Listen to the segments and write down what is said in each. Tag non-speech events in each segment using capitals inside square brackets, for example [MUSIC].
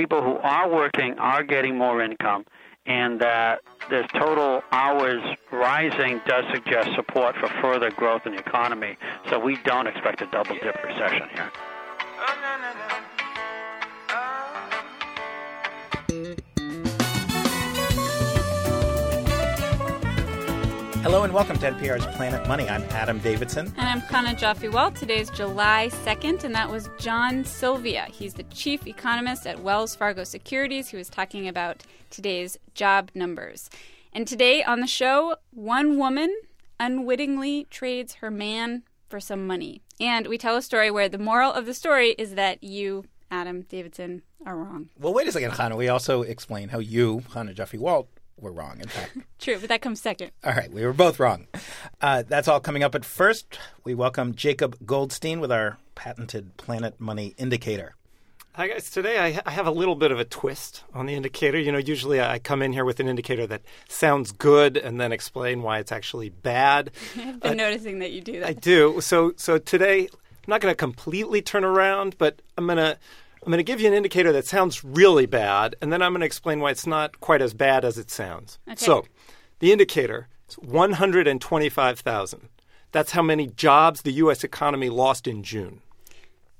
people who are working are getting more income, and that the total hours rising does suggest support for further growth in the economy. So we don't expect a double dip recession here. Hello and welcome to NPR's Planet Money. I'm Adam Davidson. And I'm Chana Joffe Walt. is July 2nd, and that was John Silvia. He's the chief economist at Wells Fargo Securities. He was talking about today's job numbers. And today on the show, one woman unwittingly trades her man for some money. And we tell a story where the moral of the story is that you, Adam Davidson, are wrong. Well, wait a second, Chana. We also explain how you, Chana Joffe Walt, were wrong, in fact. [LAUGHS] True, but that comes second. All right, we were both wrong. Uh, that's all coming up. But first, we welcome Jacob Goldstein with our patented Planet Money indicator. Hi guys. Today I, I, have a little bit of a twist on the indicator. You know, usually I come in here with an indicator that sounds good and then explain why it's actually bad. [LAUGHS] I've been uh, noticing that you do that. I do. So so today I'm not going to completely turn around, but I'm going to I'm going to give you an indicator that sounds really bad, and then I'm going to explain why it's not quite as bad as it sounds. Okay. So, the indicator is 125,000. That's how many jobs the U.S. economy lost in June.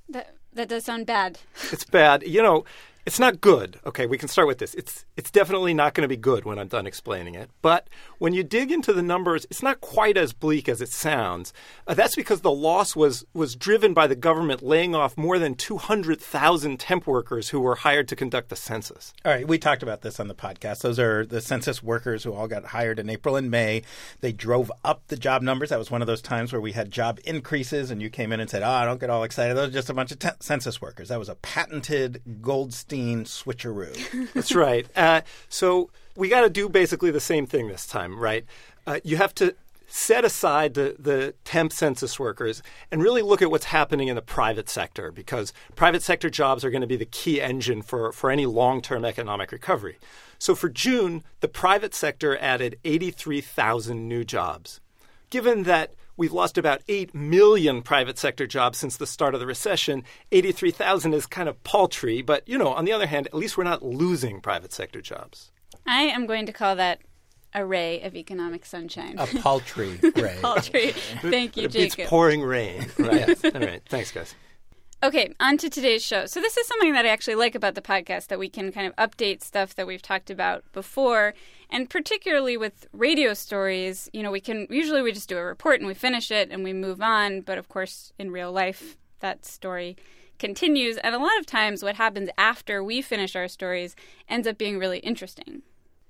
That that does sound bad. It's bad. You know, it's not good. Okay, we can start with this. It's it's definitely not going to be good when I'm done explaining it. But when you dig into the numbers, it's not quite as bleak as it sounds. Uh, that's because the loss was was driven by the government laying off more than 200,000 temp workers who were hired to conduct the census. All right, we talked about this on the podcast. Those are the census workers who all got hired in April and May. They drove up the job numbers. That was one of those times where we had job increases and you came in and said, "Oh, I don't get all excited. Those are just a bunch of census workers." That was a patented gold Goldstein switcheroo. [LAUGHS] That's right. Uh, so we got to do basically the same thing this time, right? Uh, you have to set aside the, the temp census workers and really look at what's happening in the private sector because private sector jobs are going to be the key engine for, for any long term economic recovery. So for June, the private sector added 83,000 new jobs. Given that We've lost about 8 million private sector jobs since the start of the recession. 83,000 is kind of paltry, but you know, on the other hand, at least we're not losing private sector jobs. I am going to call that a ray of economic sunshine. A paltry [LAUGHS] ray. paltry. Thank you, Jacob. It's pouring rain. Right. [LAUGHS] All right. Thanks, guys. Okay, on to today's show. So, this is something that I actually like about the podcast that we can kind of update stuff that we've talked about before. And particularly with radio stories, you know, we can usually we just do a report and we finish it and we move on. But of course, in real life, that story continues. And a lot of times, what happens after we finish our stories ends up being really interesting.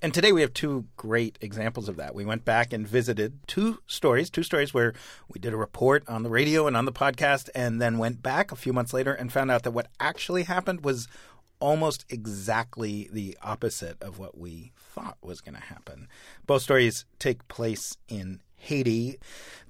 And today we have two great examples of that. We went back and visited two stories, two stories where we did a report on the radio and on the podcast, and then went back a few months later and found out that what actually happened was almost exactly the opposite of what we thought was going to happen. Both stories take place in Haiti.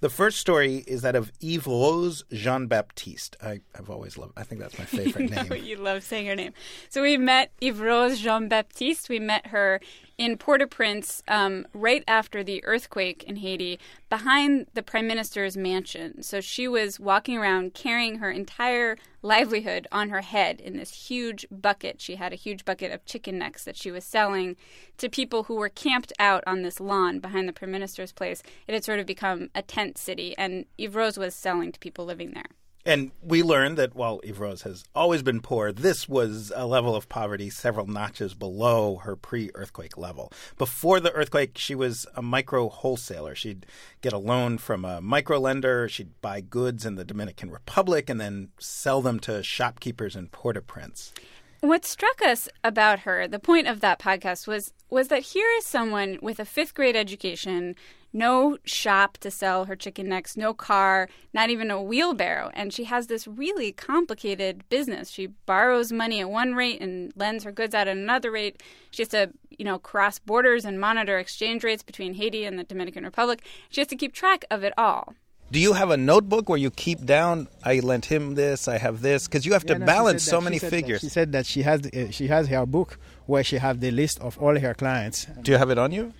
The first story is that of Yves Rose Jean Baptiste. I, have always loved. I think that's my [LAUGHS] favorite name. you love saying her name. So we met Yves Rose Jean Baptiste. We met her in Port-au-Prince um, right after the earthquake in Haiti, behind the prime minister's mansion. So she was walking around carrying her entire livelihood on her head in this huge bucket. She had a huge bucket of chicken necks that she was selling to people who were camped out on this lawn behind the prime minister's place. It had sort of become a tent city, and Rose was selling to people living there. And we learned that while Rose has always been poor, this was a level of poverty several notches below her pre earthquake level. Before the earthquake, she was a micro wholesaler. She'd get a loan from a micro lender, she'd buy goods in the Dominican Republic, and then sell them to shopkeepers in Port au Prince. What struck us about her, the point of that podcast was was that here is someone with a fifth grade education no shop to sell her chicken necks, no car, not even a wheelbarrow. And she has this really complicated business. She borrows money at one rate and lends her goods out at another rate. She has to, you know, cross borders and monitor exchange rates between Haiti and the Dominican Republic. She has to keep track of it all. Do you have a notebook where you keep down? I lent him this. I have this because you have yeah, to no, balance so many she figures. She said that she has uh, she has her book where she have the list of all her clients. Do you have it on you?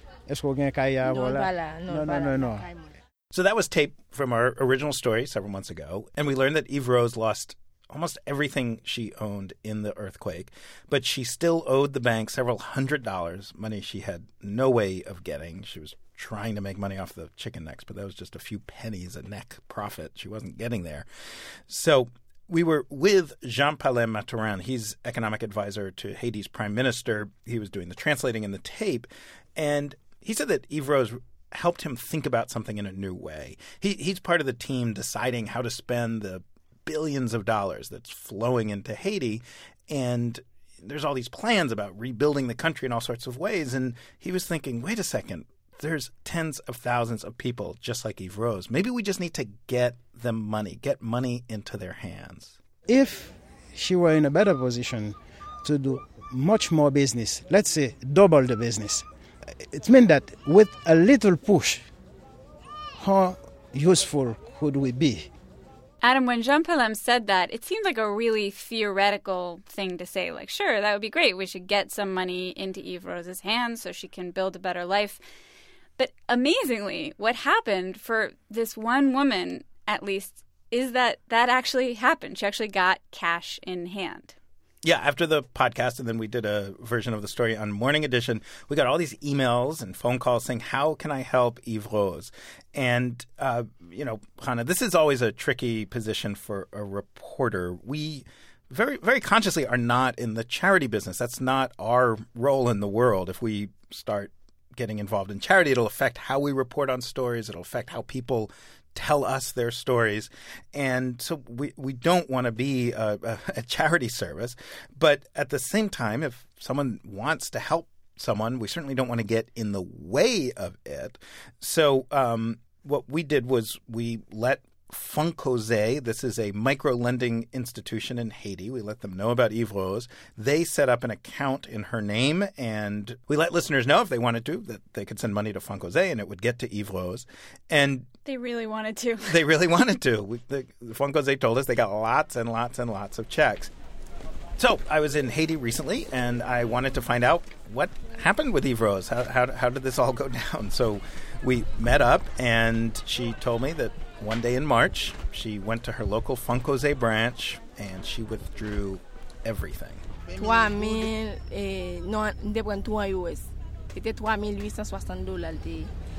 So that was tape from our original story several months ago, and we learned that Yves Rose lost almost everything she owned in the earthquake, but she still owed the bank several hundred dollars, money she had no way of getting. She was trying to make money off the chicken necks, but that was just a few pennies a neck profit. She wasn't getting there. So we were with Jean Paulin Mathurin. He's economic advisor to Haiti's prime minister. He was doing the translating in the tape. And he said that Yves Rose helped him think about something in a new way. He, he's part of the team deciding how to spend the billions of dollars that's flowing into Haiti. And there's all these plans about rebuilding the country in all sorts of ways. And he was thinking, wait a second, there's tens of thousands of people just like Yves Rose. Maybe we just need to get them money, get money into their hands. If she were in a better position to do much more business, let's say double the business, it means that with a little push, how useful could we be? Adam, when Jean Paulin said that, it seemed like a really theoretical thing to say. Like, sure, that would be great. We should get some money into Yves Rose's hands so she can build a better life. But amazingly, what happened for this one woman, at least, is that that actually happened. She actually got cash in hand. Yeah, after the podcast, and then we did a version of the story on Morning Edition. We got all these emails and phone calls saying, "How can I help Yves Rose?" And uh, you know, Chana, this is always a tricky position for a reporter. We very, very consciously are not in the charity business. That's not our role in the world. If we start getting involved in charity, it'll affect how we report on stories. It'll affect how people tell us their stories. And so we, we don't want to be a, a, a charity service. But at the same time, if someone wants to help someone, we certainly don't want to get in the way of it. So um, what we did was we let Fonkoze, this is a micro lending institution in Haiti. We let them know about Yves Rose. They set up an account in her name, and we let listeners know if they wanted to that they could send money to Fonkoze and it would get to Yves Rose. And they really wanted to. [LAUGHS] They really wanted to. We, the, Fonkoze told us they got lots and lots and lots of checks. So I was in Haiti recently, and I wanted to find out what happened with Yves Rose. How, how, how did this all go [LAUGHS] down? So we met up, and she told me that one day in March, she went to her local Fonkoze branch and she withdrew everything. 3000 eh, non US. C'était 3860 dollars.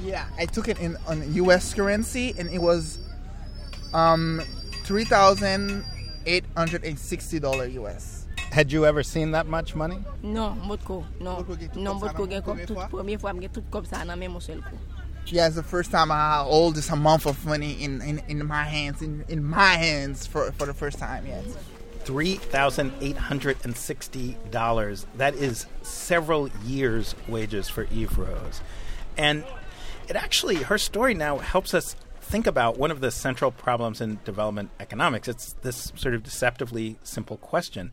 Yeah, I took it in on US currency and it was um 3860 dollars US. Had you ever seen that much money? No, motko. No. Non, motko gen kom tout premier fois me tout comme ça nan même seul coup. Yeah, it's the first time I hold this amount of money in, in, in my hands, in, in my hands for, for the first time, yes. $3,860. That is several years' wages for Yves Rose. And it actually, her story now helps us think about one of the central problems in development economics. It's this sort of deceptively simple question.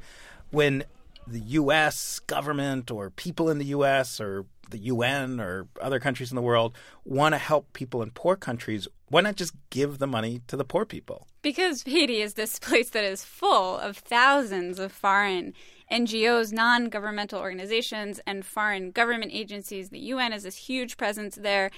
When the U.S. government or people in the U.S. or the UN or other countries in the world want to help people in poor countries, why not just give the money to the poor people? Because Haiti is this [LAUGHS] place that is full of thousands of foreign NGOs, non governmental organizations, and foreign government agencies. The UN has this huge presence there.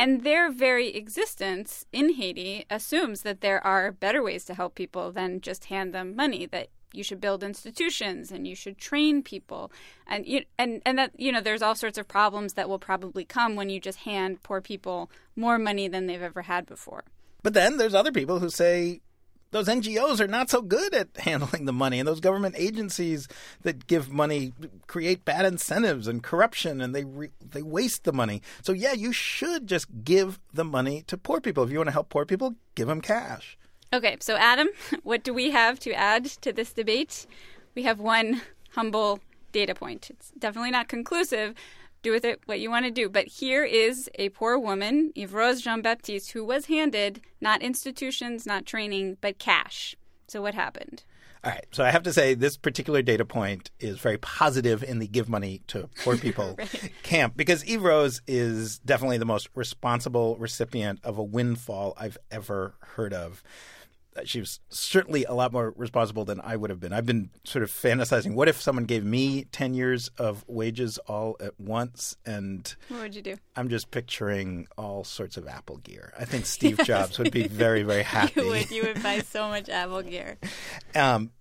And their very existence in Haiti assumes that there are better ways to help people than just hand them money, that you should build institutions and you should train people and you, and and that you know there's all sorts of problems that will probably come when you just hand poor people more money than they've ever had before. But then there's other people who say those NGOs are not so good at [LAUGHS] handling the money, and those government agencies that give money create bad incentives and corruption, and they re- they waste the money. So yeah, you should just give the money to poor people. If you want to help poor people, give them cash. Okay, so Adam, [LAUGHS] what do we have to add to this debate? We have one humble data point. It's definitely not conclusive. Do with it what you want to do. But here is a poor woman, Yves Rose Jean Baptiste, who was handed not institutions, not training, but cash. So what happened? All right. So I have to say this particular data point is very positive in the give money to poor [LAUGHS] people right. camp because Yves Rose is definitely the most responsible recipient of a windfall I've ever heard of she was certainly a lot more responsible than I would have been. I've been sort of fantasizing what if someone gave me 10 years of wages all at once and What would you do? I'm just picturing all sorts of Apple gear. I think [LAUGHS] Steve Jobs would be very very happy. [LAUGHS] You would. You would buy so much Apple gear. Um,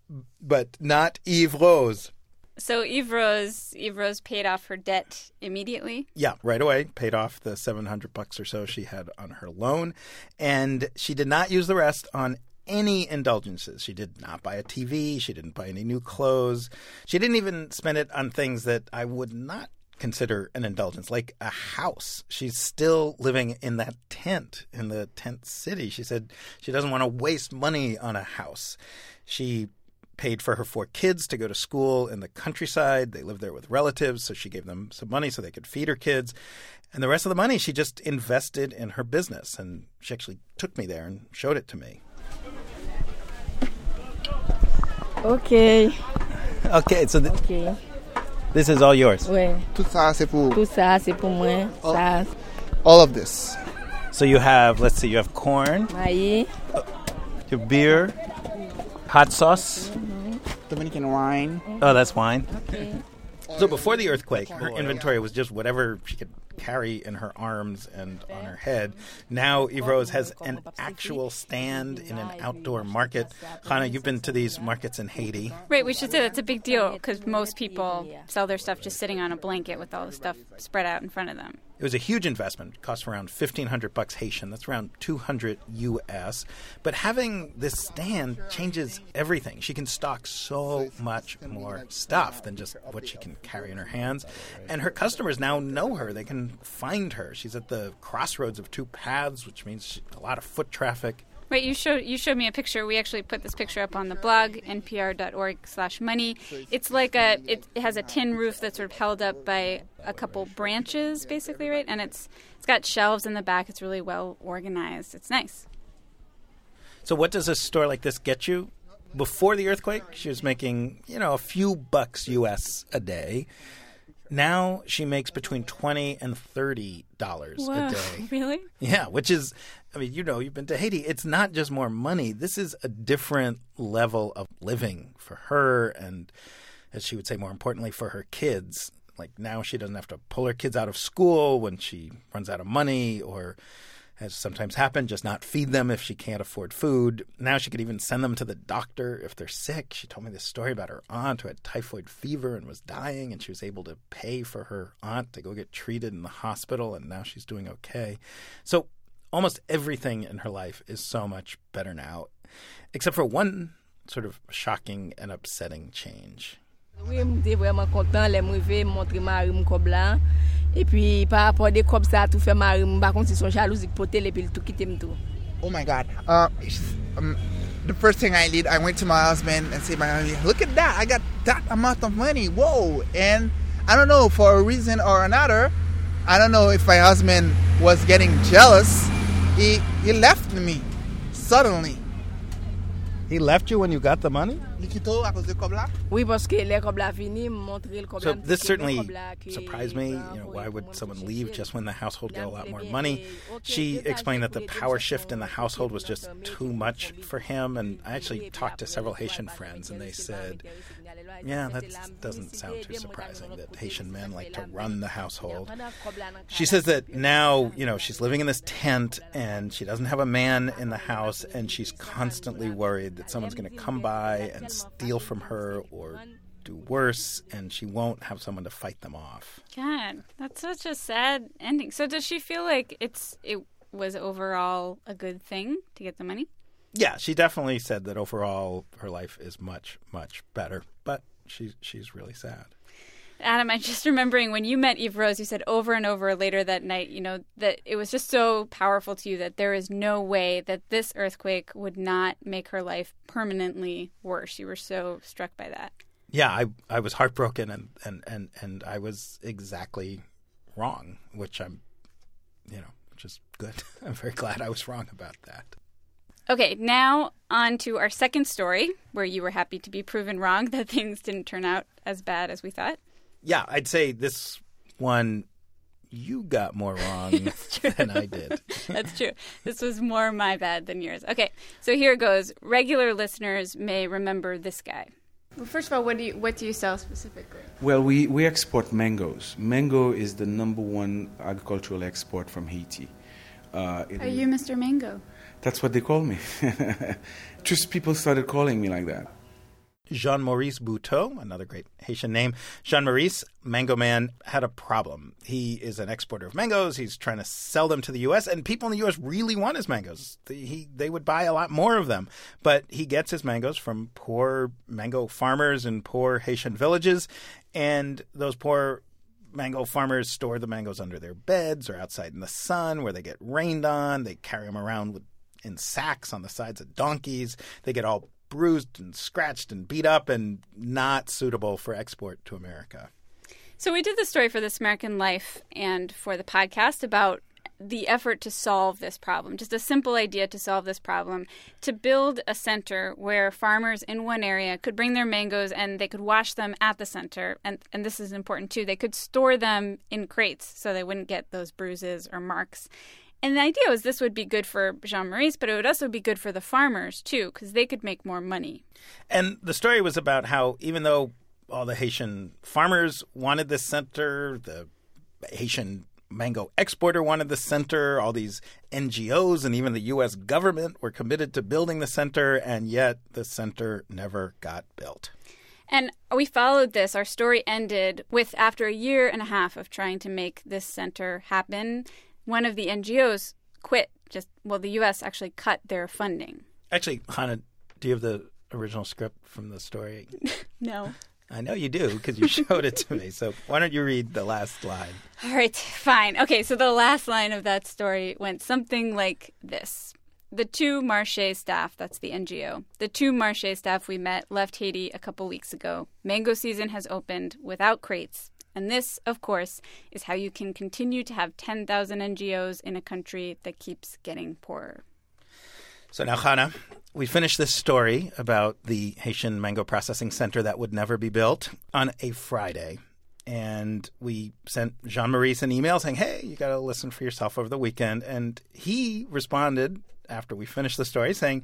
but not Yves Rose. So Yves Rose, Yves Rose paid off her debt immediately. Yeah, right away paid off the 700 bucks or so she had on her loan and she did not use the rest on any indulgences. She did not buy a TV, she didn't buy any new clothes. She didn't even spend it on things that I would not consider an indulgence, like a house. She's still living in that tent in the tent city. She said she doesn't want to waste money on a house. She paid for her four kids to go to school in the countryside. They lived there with relatives, so she gave them some money so they could feed her kids. And the rest of the money she just invested in her business. And she actually took me there and showed it to me. Ok, Okay, so th- ok. this is all yours. Ouais. Tout ça, c'est pour Tout ça, c'est pour moi. Ça, all of this. So you have, let's see, you have corn, maïs. Uh, your beer, hot sauce. Dominican wine. Oh, that's wine. So before the earthquake, her inventory was just whatever she could carry in her arms and on her head. Now Yves Rose has an actual stand in an outdoor market. Chana, you've been to these markets in Haiti. Right, we should say that's a big deal because most people sell their stuff just sitting on a blanket with all the stuff spread out in front of them. It was a huge investment. It cost around fifteen hundred bucks Haitian. That's around two hundred US. But having this stand changes everything. She can stock so much more stuff than just what she can carry in her hands. And her customers now know her. They can find her. She's at the crossroads of two paths, which means a lot of foot traffic. Right, you showed you showed me a picture. We actually put this picture up on the blog npr.org/money. It's like a it, has a tin roof that's sort of held up by a couple branches, basically, right? And it's it's got shelves in the back. It's really well organized. It's nice. So, what does a store like this get you? Before the earthquake, she was making, you know, a few bucks US a day. Now she makes between twenty and thirty dollars a day. [LAUGHS] really? Yeah, which is, I mean, you know, you've been to Haiti. It's not just more money. This is a different level of living for her, and as she would say, more importantly, for her kids. Like now, she doesn't have to pull her kids out of school when she runs out of money, or as sometimes happened, just not feed them if she can't afford food. Now she could even send them to the doctor if they're sick. She told me this story about her aunt who had typhoid fever and was dying, and she was able to pay for her aunt to go get treated in the hospital, and now she's doing okay. So almost everything in her life is so much better now, except for one sort of shocking and upsetting change. Oui, mwen te vreman kontan lè mwen ve montre mari m kob la. E pi par rapport de kob sa tou fe mari m bakon si son jalouzik pote lè pi l tou kite m tou. Oh my God. Uh, um, the first thing I did, I went to my husband and said, "My husband, look at that! I got that amount of money. Whoa!" And I don't know for a reason or another. I don't know if my husband was getting jealous. He he left me suddenly. He left you when you got the money? Li cause de kob la? Oui, paske lè kob la fini, m montre l kob So la. m di this certainly kob la ke surprised me. You know, why would someone leave just when the household got a lot more money? She explained that the power shift in the household was just too much for him. And I actually talked to several Haitian friends, and they said, bien, bien, yeah, that doesn't sound too surprising that Haitian men like to run the household. bien, kob la nan She says that now, you know, she's living in this tent and she doesn't have a man in the house and she's constantly worried that someone's going to come by and steal from her or do worse and she won't have someone to fight them off. God, that's such a sad ending. So does she feel like it's it was overall a good thing to get the money? Yeah, she definitely said that overall her life is much much better, but she's she's really sad. Adam, I'm just remembering when you met Yves Rose, you said over and over later that night, you know, that it was just so powerful to you that there is no way that this earthquake would not make her life permanently worse. You were so struck by that. Yeah, I I was heartbroken and and and and I was exactly wrong, which I'm you know, which is good. [LAUGHS] I'm very glad I was wrong about that. Okay, now on to our second story, where you were happy to be proven wrong [LAUGHS] that things didn't turn out as bad as we thought. yeah, I'd say this one you got more wrong [LAUGHS] than I did. [LAUGHS] That's true. This was more my bad than yours. Okay, so here goes. Regular listeners may remember this guy. Well, first of all, what do you what do you sell specifically? Well, we, we export mangoes. Mango is the number one agricultural export from Haiti. Uh, it- Are you Mr. Mango? That's what they call me. [LAUGHS] Just people started calling me like that. Jean Maurice Buteau, another great Haitian name. Jean Maurice, Mango Man, had a problem. He is an exporter of mangoes. He's trying to sell them to the U.S., and people in the U.S. really want his mangoes. He, they would buy a lot more of them. But he gets his mangoes from poor mango farmers in poor Haitian villages, and those poor mango farmers store the mangoes under their beds or outside in the sun where they get rained on. They carry them around with, in sacks on the sides of donkeys. They get all bruised and scratched and beat up and not suitable for export to America. So we did the story for This American Life and for the podcast about the effort to solve this problem. Just a simple idea to solve this problem to build a center where farmers in one area could bring their mangoes and they could wash them at the center. And, and this is important too. They could store them in crates so they wouldn't get those bruises or marks. And the idea was this would be good for Jean Maurice, but it would also be good for the farmers too, because they could make more money. And the story was about how even though all the Haitian farmers wanted this center, the Haitian mango exporter wanted the center, all these NGOs and even the U.S. government were committed to building the center, and yet the center never got built. And we followed this. Our story ended with after a year and a half of trying to make this center happen, one of the NGOs quit. Just well, the U.S. actually cut their funding. Actually, Chana, do you have the original script from the story? [LAUGHS] No. I know you do because you showed it to me. So why don't you read the last line? All right, fine. Okay, so the last line of that story went something like this. The two Marché staff, that's the NGO, the two Marché staff we met left Haiti a couple weeks ago. Mango season has opened without crates. And this, of course, is how you can continue to have 10,000 NGOs in a country that keeps getting poorer. So now, Chana, we finished this story about the Haitian Mango Processing Center that would never be built on a Friday. And we sent Jean Maurice an email saying, hey, you got to listen for yourself over the weekend. And he responded after we finished the story saying,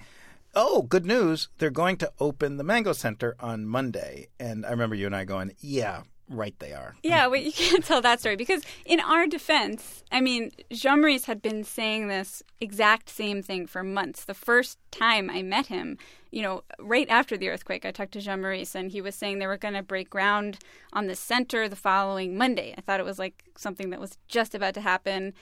oh, good news. They're going to open the Mango Center on Monday. And I remember you and I going, yeah, right they are. Yeah, but you can't tell that story because, in our defense, I mean, Jean Maurice had been saying this exact same thing for months. The first time I met him, you know, right after the earthquake, I talked to Jean Maurice and he was saying they were going to break ground on the center the following Monday. I thought it was like something that was just about to happen.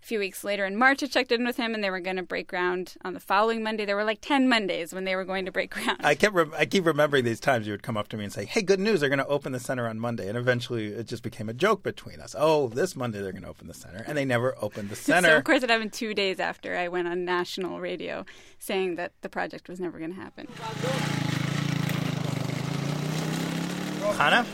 A few weeks later in March, I checked in with him, and they were going to break ground on the following Monday. There were like ten Mondays when they were going to break ground. I kept re- I keep remembering these times you would come up to me and say, "Hey, good news! They're going to open the center on Monday." And eventually, it just became a joke between us. Oh, this Monday they're going to open the center, and they never opened the center. [LAUGHS] So of course it happened two days after I went on national radio saying that the project was never going to happen. Chana,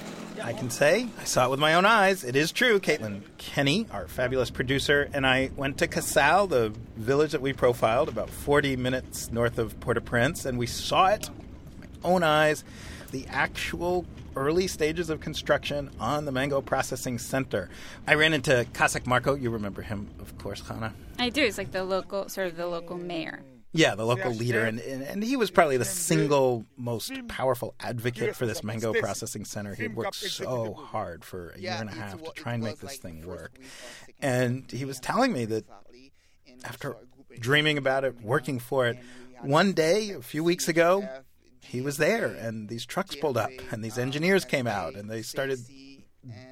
I can say I saw it with my own eyes. It is true. Caitlin Kenney, our fabulous producer, and I went to Casal, the village that we profiled, about 40 minutes north of Port-au-Prince, and we saw it with my own eyes. The actual early stages of construction on the Mango Processing Center. I ran into Kasak Marco. You remember him, of course, Chana. I do. It's like the local, sort of the local mayor. Yeah, the local leader, and, and and he was probably the single most powerful advocate for this mango processing center. He worked so hard for a year and a half to try and make this thing work, and he was telling me that after dreaming about it, working for it, one day a few weeks ago, he was there, and these trucks pulled up, and these engineers came out, and they started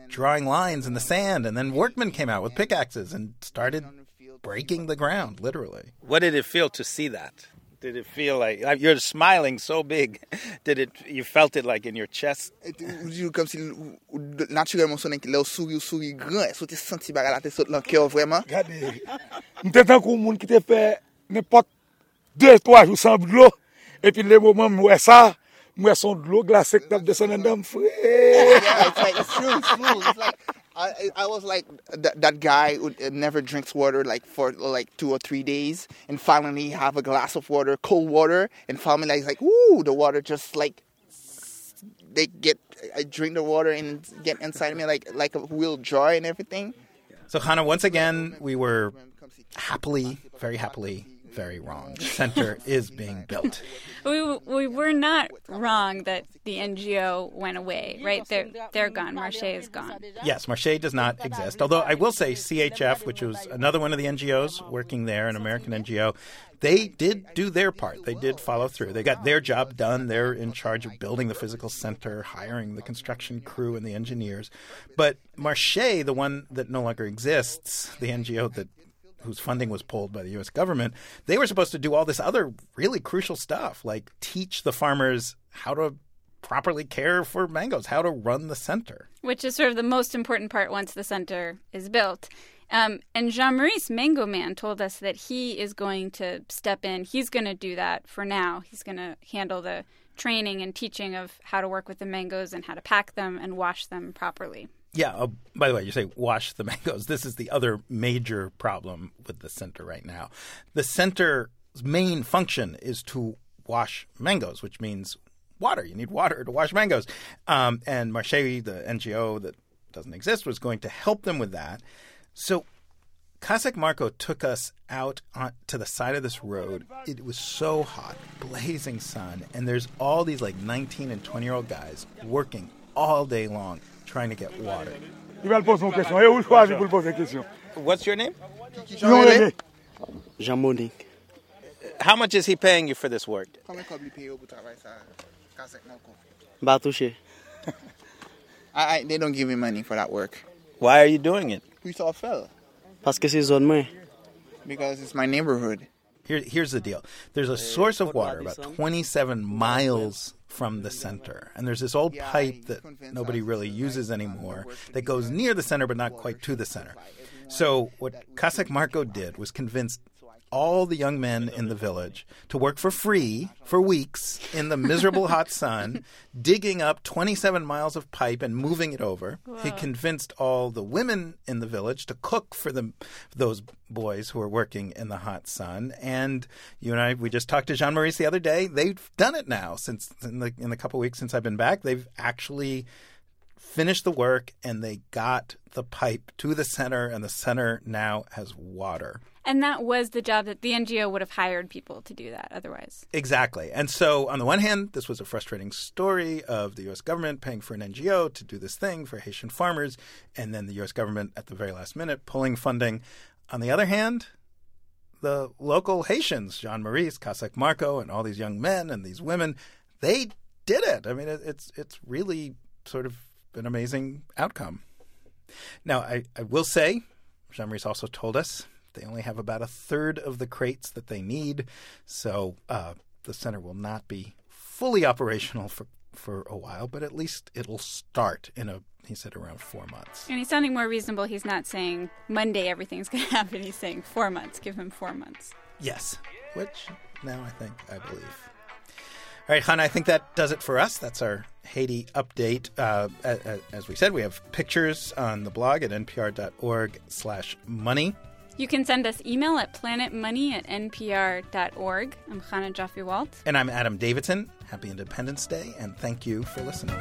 drawing lines in the sand, and then workmen came out with pickaxes and started breaking the ground, literally. What did it feel to see that? Did it feel like you're smiling so big? [LAUGHS] Did it? You felt it like in your chest? Comme si naturellement son lè ou souri ou souri gran, so te senti baga la te sot lan kèw vreman. Gade, [LAUGHS] mte tan kou moun ki te fè nepot 2-3 jou san blo, epi le mouman mwè sa, mwè son dlo glase k tap desen an dam fre. yeah, it's like it's true, it's true. It's like I, I was like that, that guy who uh, never drinks water like for like two or three days, and finally have a glass of water, cold water, and finally like, like ooh, the water just like they get I drink the water and get inside of me like like a real joy and everything. So, Chana, once again, we were happily, very happily, very wrong. The center is being built. We we were not wrong that the NGO went away, right? They're they're gone. Marche is gone. Yes, Marche does not exist. Although I will say CHF, which was another one of the NGOs working there, an American NGO, they did do their part. They did follow through. They got their job done. They're in charge of building the physical center, hiring the construction crew and the engineers. But Marche, the one that no longer exists, the NGO that whose funding was pulled by the U.S. government, they were supposed to do all this other really crucial stuff, like teach the farmers how to properly care for mangoes, how to run the center. Which is sort of the most important part once the center is built. Um, and Jean Maurice Mango Man told us that he is going to step in. He's going to do that for now. He's going to handle the training and teaching of how to work with the mangoes and how to pack them and wash them properly. Yeah. Oh, by the way, you say wash the [LAUGHS] mangoes. This is the other major problem with the center right now. The center's main function is to wash mangoes, which means water. You need water to wash mangoes. Um, and Marche, the NGO that doesn't exist, was going to help them with that. So Casac Marco took us out on, to the side of this road. It was so hot, blazing sun, and there's all these like 19 and 20 year old guys working all day long trying to get water. What's your name? Jean Monique. How much is he paying you for this work? Batouche. [LAUGHS] I, I, they don't give me money for that work. Why are you doing it? We saw fell Parce que c'est zone moi. because it's my neighborhood. Here, here's the deal. There's a source of water about 27 miles from the center, and there's this old pipe that nobody really uses anymore that goes near the center but not quite to the center. So what Casac Marco did was convince all the young men in the village to work for free for weeks in the miserable hot [LAUGHS] sun, digging up 27 miles of pipe and moving it over. He convinced all the women in the village to cook for them, those boys who are working in the hot sun. And you and I, we just talked to Jean Maurice the other day. They've done it now since in the in the couple weeks since I've been back. They've actually finished the work and they got the pipe to the center, and the center now has water. And that was the job that the NGO would have hired people to do that otherwise. Exactly. And so, on the one hand, this was a frustrating story of the U.S. government paying for an NGO to do this thing for Haitian farmers, and then the U.S. government at the very last minute pulling funding. On the other hand, the local Haitians, Jean Maurice, Casac Marco, and all these young men and these women, they did it. I mean, it, it's it's really sort of an amazing outcome. Now, I, I will say, Jean Maurice also told us they only have about a third of the crates that they need, so uh, the center will not be fully operational for for a while, but at least it'll start in a he said around four months. And he's sounding more reasonable. He's not saying Monday everything's [LAUGHS] going to happen. He's saying four months. Give him four months. Yes, which now I think I believe. All right, Chana, I think that does it for us. That's our Haiti update. Uh, as, as we said, we have pictures on the blog at npr.org slash money. You can send us email at planetmoney at npr.org. I'm Chana Joffe Walt. And I'm Adam Davidson. Happy Independence Day, and thank you for listening.